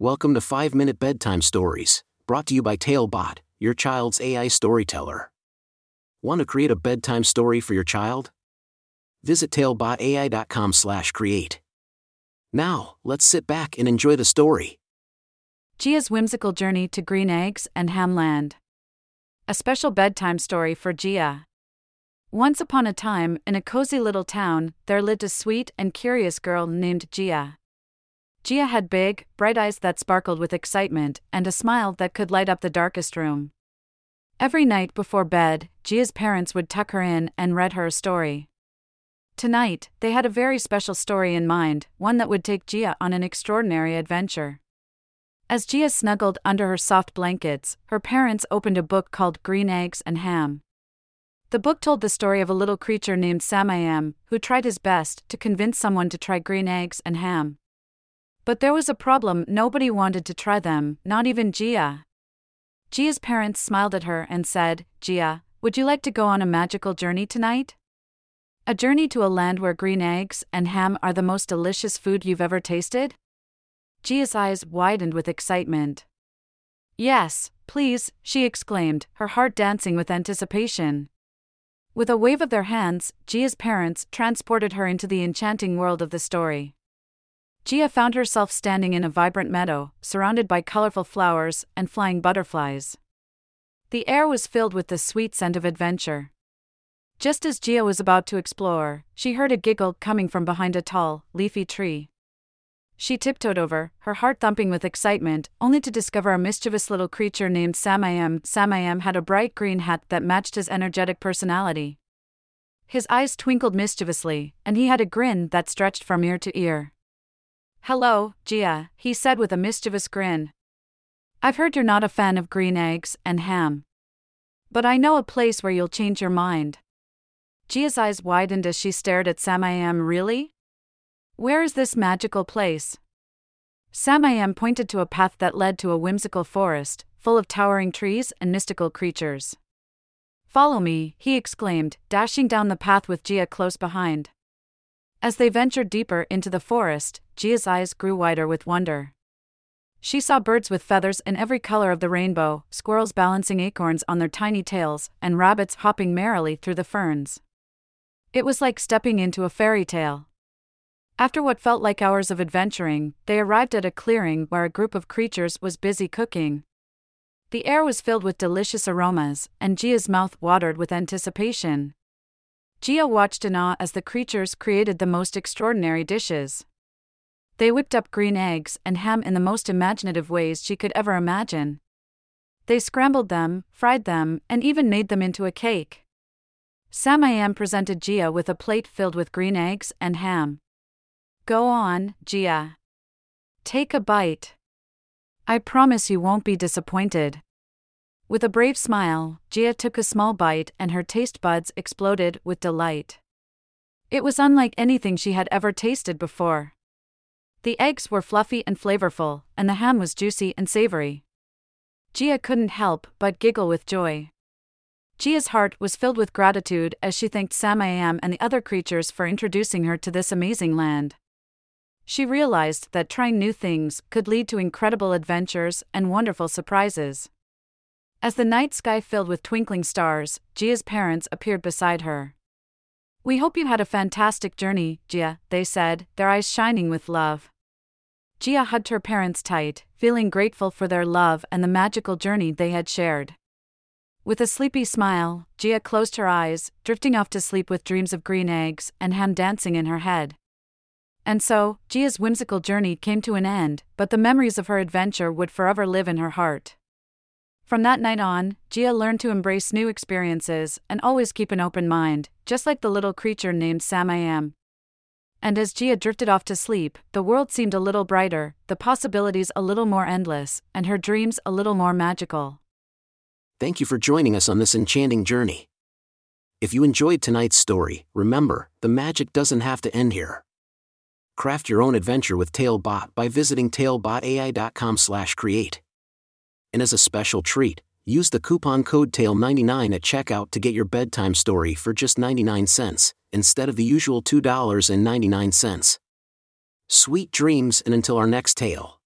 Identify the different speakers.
Speaker 1: Welcome to 5 Minute Bedtime Stories, brought to you by Talebot, your child's AI storyteller. Want to create a bedtime story for your child? Visit talebotai.com/create. Now, let's sit back and enjoy the story.
Speaker 2: Gia's whimsical journey to green eggs and hamland. A special bedtime story for Gia. Once upon a time, in a cozy little town, there lived a sweet and curious girl named Gia. Gia had big, bright eyes that sparkled with excitement and a smile that could light up the darkest room. Every night before bed, Gia's parents would tuck her in and read her a story. Tonight, they had a very special story in mind, one that would take Gia on an extraordinary adventure. As Gia snuggled under her soft blankets, her parents opened a book called Green Eggs and Ham. The book told the story of a little creature named Sam-I-am who tried his best to convince someone to try green eggs and ham. But there was a problem nobody wanted to try them, not even Gia. Gia's parents smiled at her and said, Gia, would you like to go on a magical journey tonight? A journey to a land where green eggs and ham are the most delicious food you've ever tasted? Gia's eyes widened with excitement. Yes, please, she exclaimed, her heart dancing with anticipation. With a wave of their hands, Gia's parents transported her into the enchanting world of the story. Gia found herself standing in a vibrant meadow, surrounded by colorful flowers and flying butterflies. The air was filled with the sweet scent of adventure. Just as Gia was about to explore, she heard a giggle coming from behind a tall, leafy tree. She tiptoed over, her heart thumping with excitement, only to discover a mischievous little creature named Sam-I-am. Sam-I-am had a bright green hat that matched his energetic personality. His eyes twinkled mischievously, and he had a grin that stretched from ear to ear. Hello, Gia, he said with a mischievous grin. I've heard you're not a fan of green eggs and ham. But I know a place where you'll change your mind. Gia's eyes widened as she stared at Sam-I-am. Really? Where is this magical place? Sam-I-am pointed to a path that led to a whimsical forest, full of towering trees and mystical creatures. Follow me, he exclaimed, dashing down the path with Gia close behind. As they ventured deeper into the forest, Gia's eyes grew wider with wonder. She saw birds with feathers in every color of the rainbow, squirrels balancing acorns on their tiny tails, and rabbits hopping merrily through the ferns. It was like stepping into a fairy tale. After what felt like hours of adventuring, they arrived at a clearing where a group of creatures was busy cooking. The air was filled with delicious aromas, and Gia's mouth watered with anticipation. Gia watched in awe as the creatures created the most extraordinary dishes. They whipped up green eggs and ham in the most imaginative ways she could ever imagine. They scrambled them, fried them, and even made them into a cake. Sam-I-am presented Gia with a plate filled with green eggs and ham. Go on, Gia. Take a bite. I promise you won't be disappointed. With a brave smile, Gia took a small bite and her taste buds exploded with delight. It was unlike anything she had ever tasted before. The eggs were fluffy and flavorful, and the ham was juicy and savory. Gia couldn't help but giggle with joy. Gia's heart was filled with gratitude as she thanked Sam-I-am and the other creatures for introducing her to this amazing land. She realized that trying new things could lead to incredible adventures and wonderful surprises. As the night sky filled with twinkling stars, Gia's parents appeared beside her. We hope you had a fantastic journey, Gia, they said, their eyes shining with love. Gia hugged her parents tight, feeling grateful for their love and the magical journey they had shared. With a sleepy smile, Gia closed her eyes, drifting off to sleep with dreams of green eggs and ham dancing in her head. And so, Gia's whimsical journey came to an end, but the memories of her adventure would forever live in her heart. From that night on, Gia learned to embrace new experiences and always keep an open mind, just like the little creature named Sam-I-am. And as Gia drifted off to sleep, the world seemed a little brighter, the possibilities a little more endless, and her dreams a little more magical.
Speaker 1: Thank you for joining us on this enchanting journey. If you enjoyed tonight's story, remember, the magic doesn't have to end here. Craft your own adventure with Talebot by visiting talebotai.com/create. And as a special treat, use the coupon code TAIL99 at checkout to get your bedtime story for just 99 cents, instead of the usual $2.99. Sweet dreams and until our next tale.